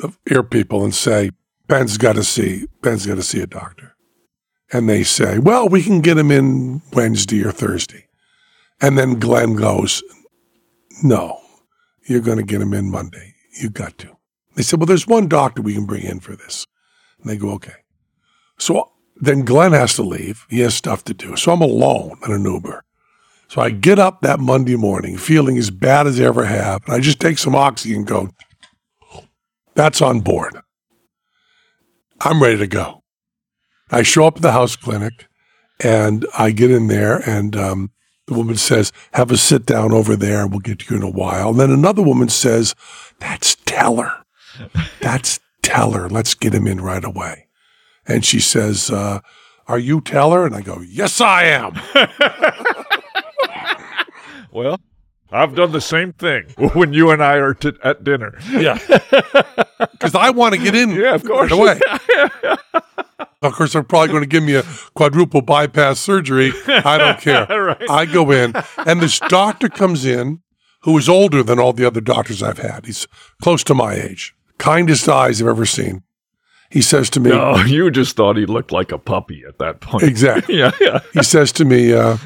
of ear people and say, Penn's got to see, Penn's got to see a doctor. And they say, well, we can get him in Wednesday or Thursday. And then Glenn goes, no, you're going to get him in Monday. You got to. They said, well, there's one doctor we can bring in for this. And they go, okay. So then Glenn has to leave. He has stuff to do. So I'm alone in an Uber. So I get up that Monday morning feeling as bad as I ever have. And I just take some oxy and go, that's on board. I'm ready to go. I show up at the house clinic and I get in there and um, the woman says, have a sit down over there and we'll get to you in a while. And then another woman says, that's Teller. [laughs] That's Teller. Let's get him in right away. And she says, uh, are you Teller? And I go, yes, I am. [laughs] well, I've done the same thing [laughs] when you and I are t- at dinner. Yeah. [laughs] Because I want to get in Yeah, of course. right away. [laughs] of course, they're probably going to give me a quadruple bypass surgery. I don't care. Right. I go in, and this doctor comes in who is older than all the other doctors I've had. He's close to my age. Kindest eyes I've ever seen. He says to me, No, you just thought he looked like a puppy at that point. exactly. Yeah, yeah. He says to me, uh,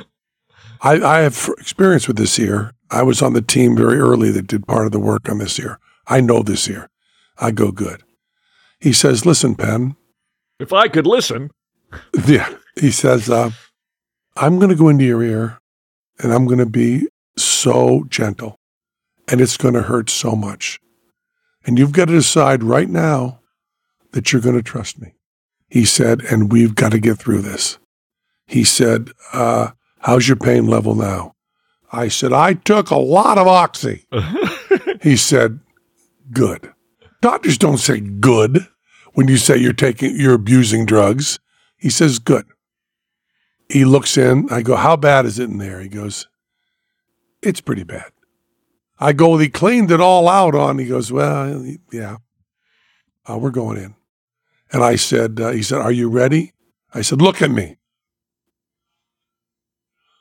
I, I have experience with this ear. I was on the team very early that did part of the work on this ear. I know this ear. I go good. He says, listen, Penn. If I could listen, [laughs] Yeah. He says, uh, I'm going to go into your ear and I'm going to be so gentle and it's going to hurt so much. And you've got to decide right now that you're going to trust me. He said, and we've got to get through this. He said, uh, how's your pain level now? I said, I took a lot of oxy. [laughs] he said, good. Doctors don't say good when you say you're taking, you're abusing drugs. He says, good. He looks in. I go, how bad is it in there? He goes, it's pretty bad. I go, he cleaned it all out on. He goes, well, yeah, uh, we're going in. And I said, uh, he said, are you ready? I said, look at me.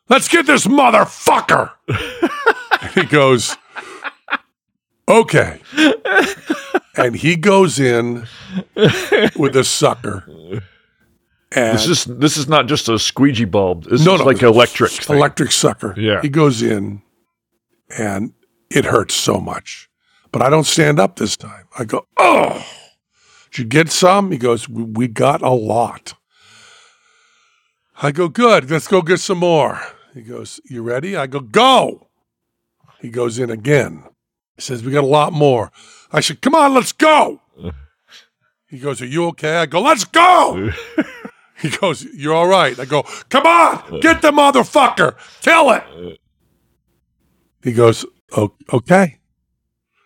Let's get this motherfucker. he goes, okay. and he goes in with a sucker. And this is this is not just a squeegee bulb. This no, is no, like electric. thing. electric sucker. Yeah. He goes in and it hurts so much. But I don't stand up this time. I go, oh. Did you get some? He goes, we got a lot. I go, good. Let's go get some more. He goes, you ready? I go, go. He goes in again. He says, we got a lot more. I said, come on, let's go. He goes, are you okay? I go, let's go. [laughs] He goes, you're all right. I go, come on, get the motherfucker. Kill it. He goes, "O- okay.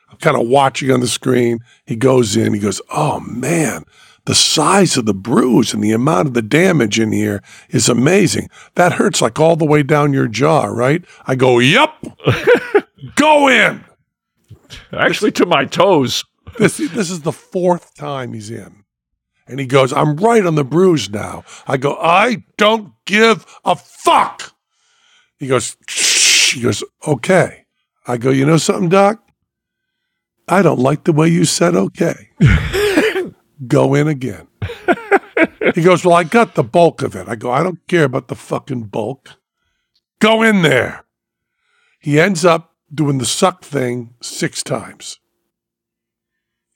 I'm kind of watching on the screen. He goes in. He goes, oh man, the size of the bruise and the amount of the damage in here is amazing. That hurts like all the way down your jaw, right? I go, yep. [laughs] go in. Actually, to my toes. This, this is the fourth time he's in. And he goes, I'm right on the bruise now. I go, I don't give a fuck. He goes, Shh. he goes, okay. I go, you know something, Doc? I don't like the way you said okay. [laughs] go in again. he goes, well, I got the bulk of it. I go, I don't care about the fucking bulk. Go in there. He ends up doing the suck thing six times.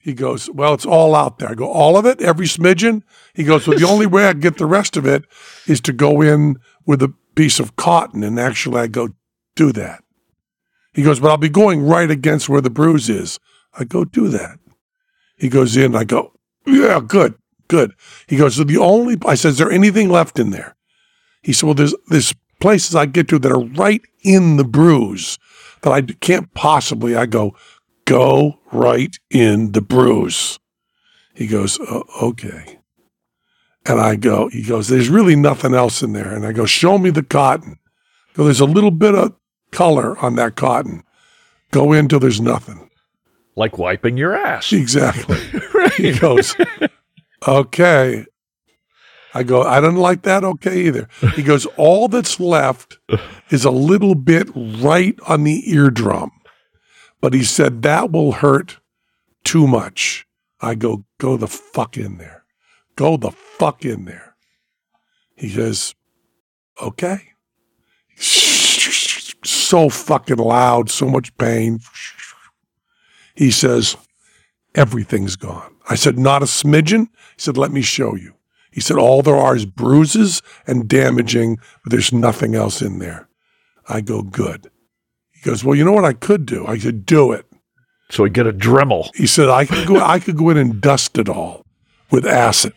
He goes, Well, it's all out there. I go, All of it? Every smidgen? He goes, Well, the only way I can get the rest of it is to go in with a piece of cotton. And actually, I go, Do that. He goes, But I'll be going right against where the bruise is. I go, Do that. He goes in. I go, Yeah, good, good. He goes, So the only, I said, Is there anything left in there? He said, Well, there's, there's places I get to that are right in the bruise that I can't possibly. I go, go right in the bruise. He goes, "O- okay. And I go, he goes, there's really nothing else in there. And I go, show me the cotton. Go, there's a little bit of color on that cotton. Go in till there's nothing. Like wiping your ass. Exactly. [laughs] [laughs] He goes, okay. I go, I don't like that. Okay, either. He goes, all that's left is a little bit right on the eardrum. But he said, that will hurt too much. I go, go the fuck in there. Go the fuck in there. He says, okay. So fucking loud, so much pain. He says, everything's gone. I said, not a smidgen. He said, let me show you. He said, all there are is bruises and damaging, but there's nothing else in there. I go, good. He goes, well, you know what I could do? I said, do it. So he get a Dremel. He said, I could go, I could go in and dust it all with acid.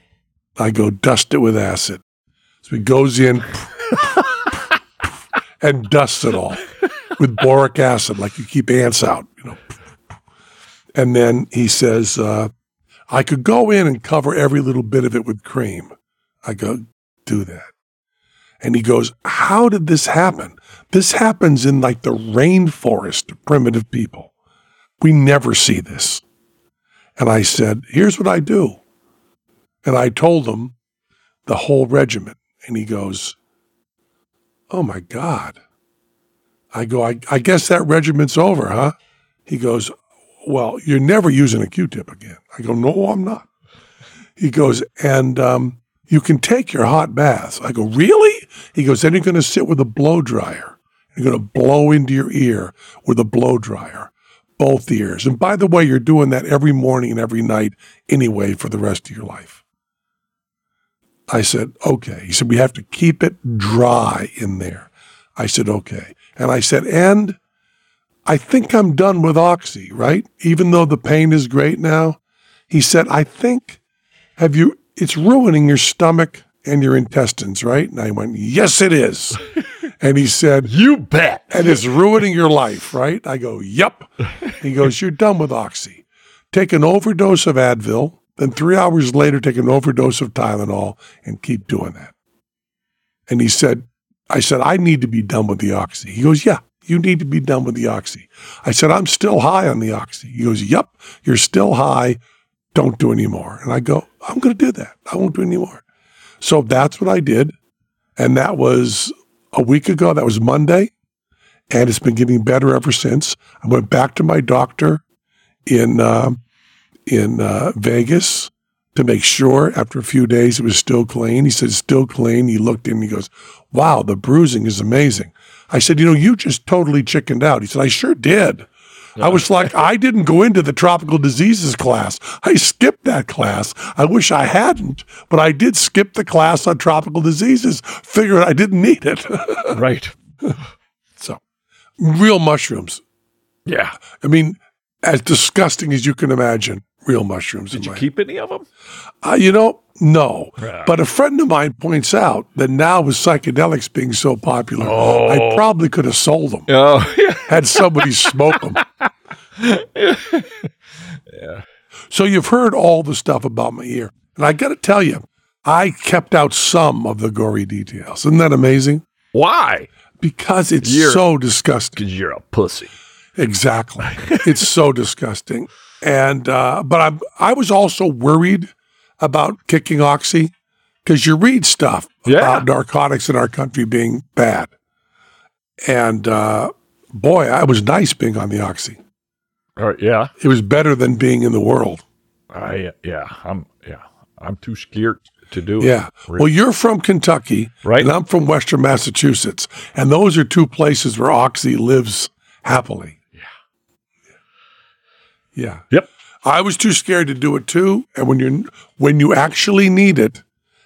I go, dust it with acid. So he goes in [laughs] and dusts it all with boric acid, like you keep ants out, you know. And then he says, uh, I could go in and cover every little bit of it with cream. I go, do that. And he goes, How did this happen? This happens in like the rainforest of primitive people. We never see this. And I said, Here's what I do. And I told him the whole regimen. And he goes, Oh my God. I go, I, I guess that regiment's over, huh? He goes, Well, you're never using a Q tip again. I go, No, I'm not. He goes, And um, you can take your hot baths. I go, Really? He goes, Then you're going to sit with a blow dryer. You're going to blow into your ear with a blow dryer, both ears. And by the way, you're doing that every morning and every night anyway for the rest of your life. I said, okay. He said, we have to keep it dry in there. I said, okay. And I said, and I think I'm done with Oxy, right? Even though the pain is great now. He said, I think, have you, it's ruining your stomach and your intestines, right? And I went, yes, it is. [laughs] and he said, You bet. and it's ruining your life, right? I go, Yep. He goes, You're done with Oxy. Take an overdose of Advil, then three hours later, take an overdose of Tylenol and keep doing that. And he said, I said, I need to be done with the Oxy. He goes, Yeah, you need to be done with the Oxy. I said, I'm still high on the Oxy. He goes, Yep, you're still high. Don't do any more. And I go, I'm going to do that. I won't do any more. So that's what I did. And that was a week ago. That was Monday. And it's been getting better ever since. I went back to my doctor in, uh, in uh, Vegas to make sure after a few days it was still clean. He said, still clean. He looked in, he goes, wow, the bruising is amazing. I said, you know, you just totally chickened out. He said, I sure did. I was like, I didn't go into the tropical diseases class. I skipped that class. I wish I hadn't, but I did skip the class on tropical diseases, figuring I didn't need it. [laughs] Right. so, real mushrooms. Yeah. I mean, as disgusting as you can imagine, real mushrooms. Did you my- keep any of them? Uh, you know, no. Yeah. But a friend of mine points out that now with psychedelics being so popular, I probably could have sold them. Oh. [laughs] Had somebody smoke them. Yeah. [laughs] So you've heard all the stuff about my ear. And I got to tell you, I kept out some of the gory details. Isn't that amazing? Why? Because it's You're- so disgusting. Because you're a pussy. Exactly. it's so disgusting. And uh, but I'm, I was also worried about kicking oxy because you read stuff Yeah. about narcotics in our country being bad. And uh, boy, I was nice being on the oxy. Right. Yeah. It was better than being in the world. I yeah. I'm yeah. I'm too scared to do it. Yeah. Well, you're from Kentucky, Right. And I'm from Western Massachusetts, and those are two places where oxy lives happily. Yeah. Yeah. Yep. I was too scared to do it too. And when you when you actually need it,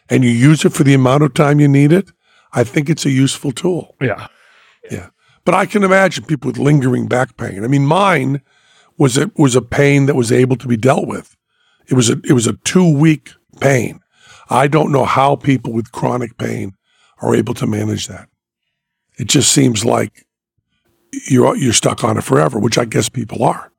and you use it for the amount of time you need it, I think it's a useful tool. Yeah. Yeah. But I can imagine people with lingering back pain. I mean, mine was a was a pain that was able to be dealt with. It was a it was a two week pain. I don't know how people with chronic pain are able to manage that. It just seems like you're you're stuck on it forever, which I guess people are.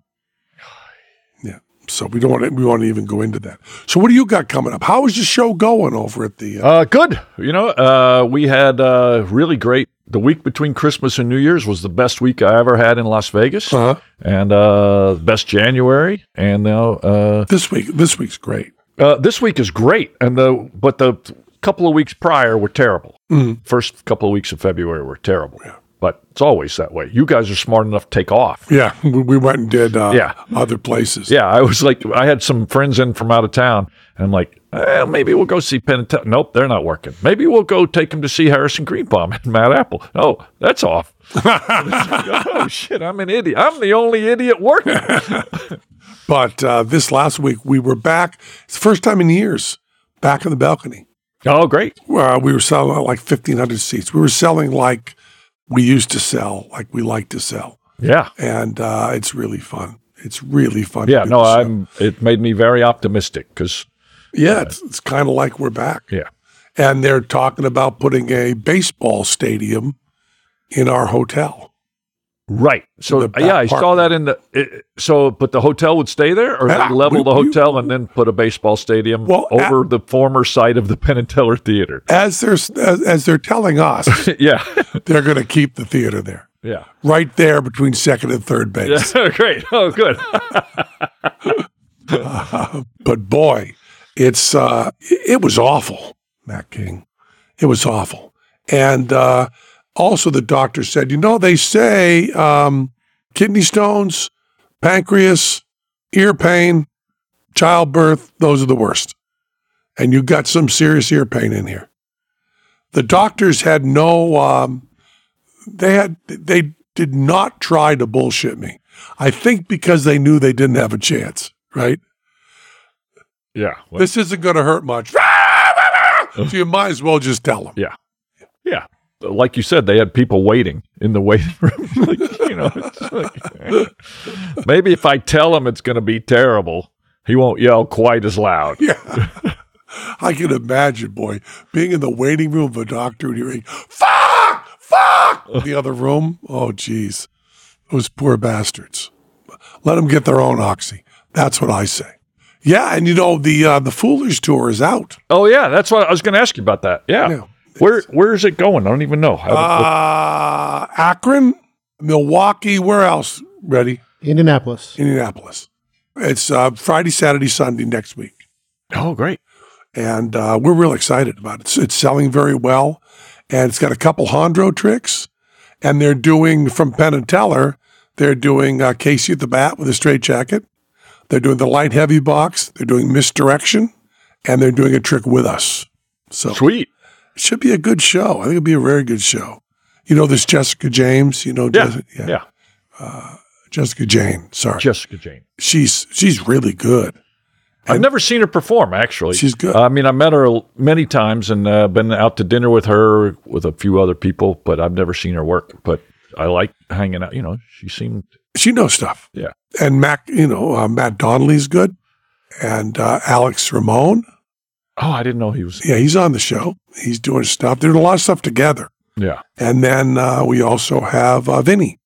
Yeah. So we don't want to, we want to even go into that. So what do you got coming up? How is the show going over at the? Uh, Uh, good. You know, uh, we had uh, really great. The week between Christmas and New Year's was the best week I ever had in Las Vegas, uh-huh. and uh, best January. And now uh, This week this week's great. uh, this week is great. And the but the couple of weeks prior were terrible. First couple of weeks of February were terrible. But it's always that way. You guys are smart enough to take off. Yeah, we, we went and did uh, Yeah. other places. Yeah, I was like, I had some friends in from out of town, and I'm like, eh, maybe we'll go see Penn. Nope, they're not working. Maybe we'll go take them to see Harrison Greenbaum and Matt Apple. Oh, that's off. [laughs] [laughs] oh shit, I'm an idiot. I'm the only idiot working. [laughs] But uh, this last week we were back. It's the first time in years back in the balcony. oh, great. Uh, we were selling like fifteen hundred seats. We were selling like we used to sell, like we like to sell, Yeah, and uh, it's really fun. It's really fun. yeah. No. I'm. It made me very optimistic because Yeah, it's, it's kind of like we're back. yeah, And they're talking about putting a baseball stadium in our hotel. Right. So yeah, I saw that in the. It, so, but the hotel would stay there, or they level we- the we- hotel and then put a baseball stadium Well, over the former site of the Penn and Teller Theater. As they're as, as they're telling us, [laughs] yeah, they're going to keep the theater there, yeah. right there between second and third base. Yeah, [laughs] great. Oh, good. [laughs] But boy, it's uh, it was awful, Matt King. It was awful. And uh, also, the doctor said, you know, they say um, kidney stones, pancreas, ear pain, childbirth, those are the worst. And you got some serious ear pain in here. The doctors had no, um, they had, they did not try to bullshit me. I think because they knew they didn't have a chance, right? Yeah. well, This isn't going to hurt much. [laughs] so you might as well just tell them. yeah. Yeah. Like you said, they had people waiting in the [laughs] waiting room. like, you know, it's like, [laughs] maybe if I tell him it's going to be terrible, he won't yell quite as loud. Yeah. I can imagine, boy, being in the waiting room of a doctor and hearing, fuck, fuck, in [laughs] the other room. Oh, geez. Those poor bastards. Let them get their own oxy. That's what I say. Yeah, and you know, the uh, the Fool Us tour is out. Oh yeah, that's what I was going to ask you about that. Yeah. Yeah. Where where is it going? I don't even know. I haven't looked- Uh, Akron, Milwaukee, where else? Ready? Indianapolis. Indianapolis. It's uh, Friday, Saturday, Sunday next week. oh, great. and uh, we're real excited about it. It's, it's selling very well, and it's got a couple Hondro tricks, and they're doing from Penn and Teller. They're doing uh, Casey at the bat with a straight jacket. They're doing the light heavy box. They're doing misdirection, and they're doing a trick with us. So Sweet. It should be a good show. I think it'll be a very good show. You know, this Jessica James. You know, Yeah. Jessica, Yeah. Jessica Jane. Sorry, Jessica Jane. she's she's really good. I've never seen her perform. Actually, She's good. I mean, I met her many times and uh, been out to dinner with her with a few other people, but I've never seen her work. But I like hanging out. You know, she seemed She knows stuff. yeah. And Mac, you know, uh, Matt Donnelly's good, and uh, Alex Ramon. Oh, I didn't know he was. Yeah, he's on the show. He's doing stuff. They're doing a lot of stuff together. Yeah. And then uh, we also have uh, Vinny.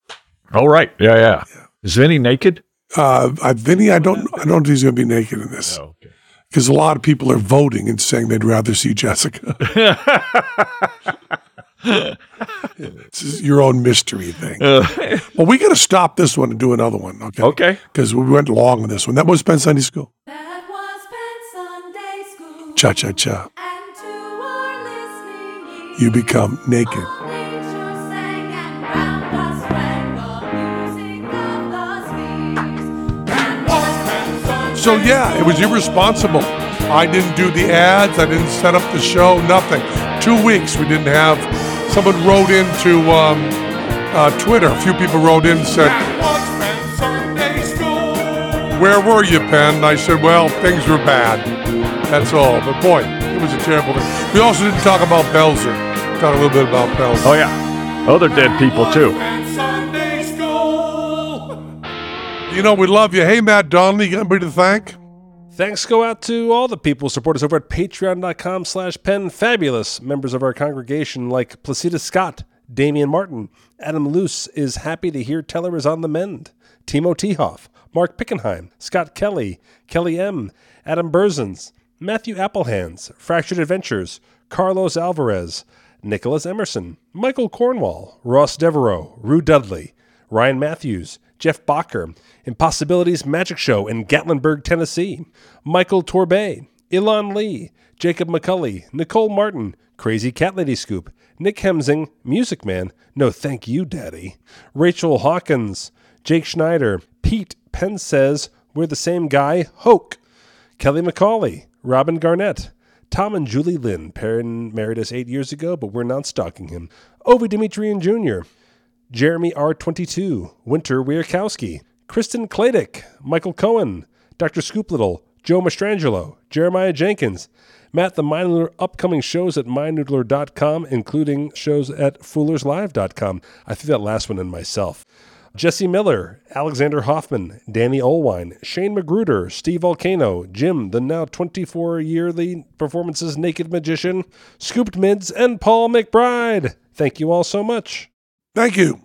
Oh, right. Yeah, yeah. Is Vinny naked? Uh, uh, Vinny, I don't, I don't think he's going to be naked in this Oh, okay. because a lot of people are voting and saying they'd rather see Jessica. [laughs] it's your own mystery thing. well, we got to stop this one and do another one, okay? Okay. Because we went long on this one. That was Penn Sunday School. Cha cha cha. You become naked. So yeah, it was irresponsible. I didn't do the ads. I didn't set up the show. Nothing. Two weeks we didn't have. Someone wrote into um, uh, Twitter. A few people wrote in and said, "Where were you, Penn?" I said, "Well, things were bad. That's all." But boy, it was a terrible thing. We also didn't talk about Belzer. Talk a little bit about Belzer. Oh, yeah. Other dead people, too. You know, we love you. Hey, Matt Donnelly, you got anybody to thank? Thanks go out to all the people who support us over at patreon.com slash penn fabulous members of our congregation like Placida Scott, Damian Martin, Adam Luce is happy to hear Teller is on the mend, Timo Tehoff, Mark Pickenheim, Scott Kelly, Kelly M, Adam Burzens, Matthew Applehands, Fractured Adventures, Carlos Alvarez, Nicholas Emerson, Michael Cornwall, Ross Devereaux, Rue Dudley, Ryan Matthews, Jeff Bacher, Impossibilities Magic Show in Gatlinburg, Tennessee, Michael Torbay, Ilan Lee, Jacob McCulley, Nicole Martin, Crazy Cat Lady Scoop, Nick Hemsing, Music Man, No Thank You Daddy, Rachel Hawkins, Jake Schneider, Pete Penn says, We're the same guy, Hoke, Kelly McCauley, Robin Garnett, Tom and Julie Lynn. Perrin married us eight years ago, but we're not stalking him. Ovi Dimitrian Jr., Jeremy R22, Winter Wierkowski, Kristen Kladick, Michael Cohen, Dr. Scoop Little, Joe Mastrangelo, Jeremiah Jenkins, Matt the Mindnoodler upcoming shows at mindnoodler.com, including shows at foolerslive.com. I threw that last one in myself. Jesse Miller, Alexander Hoffman, Danny Olwine, Shane Magruder, Steve Volcano, Jim, the now 24 yearly performances Naked Magician, Scooped Mids, and Paul McBride. Thank you all so much. Thank you.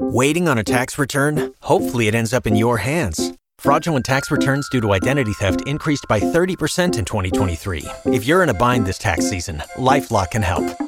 Waiting on a tax return? Hopefully, it ends up in your hands. Fraudulent tax returns due to identity theft increased by 30% in 2023. If you're in a bind this tax season, LifeLock can help.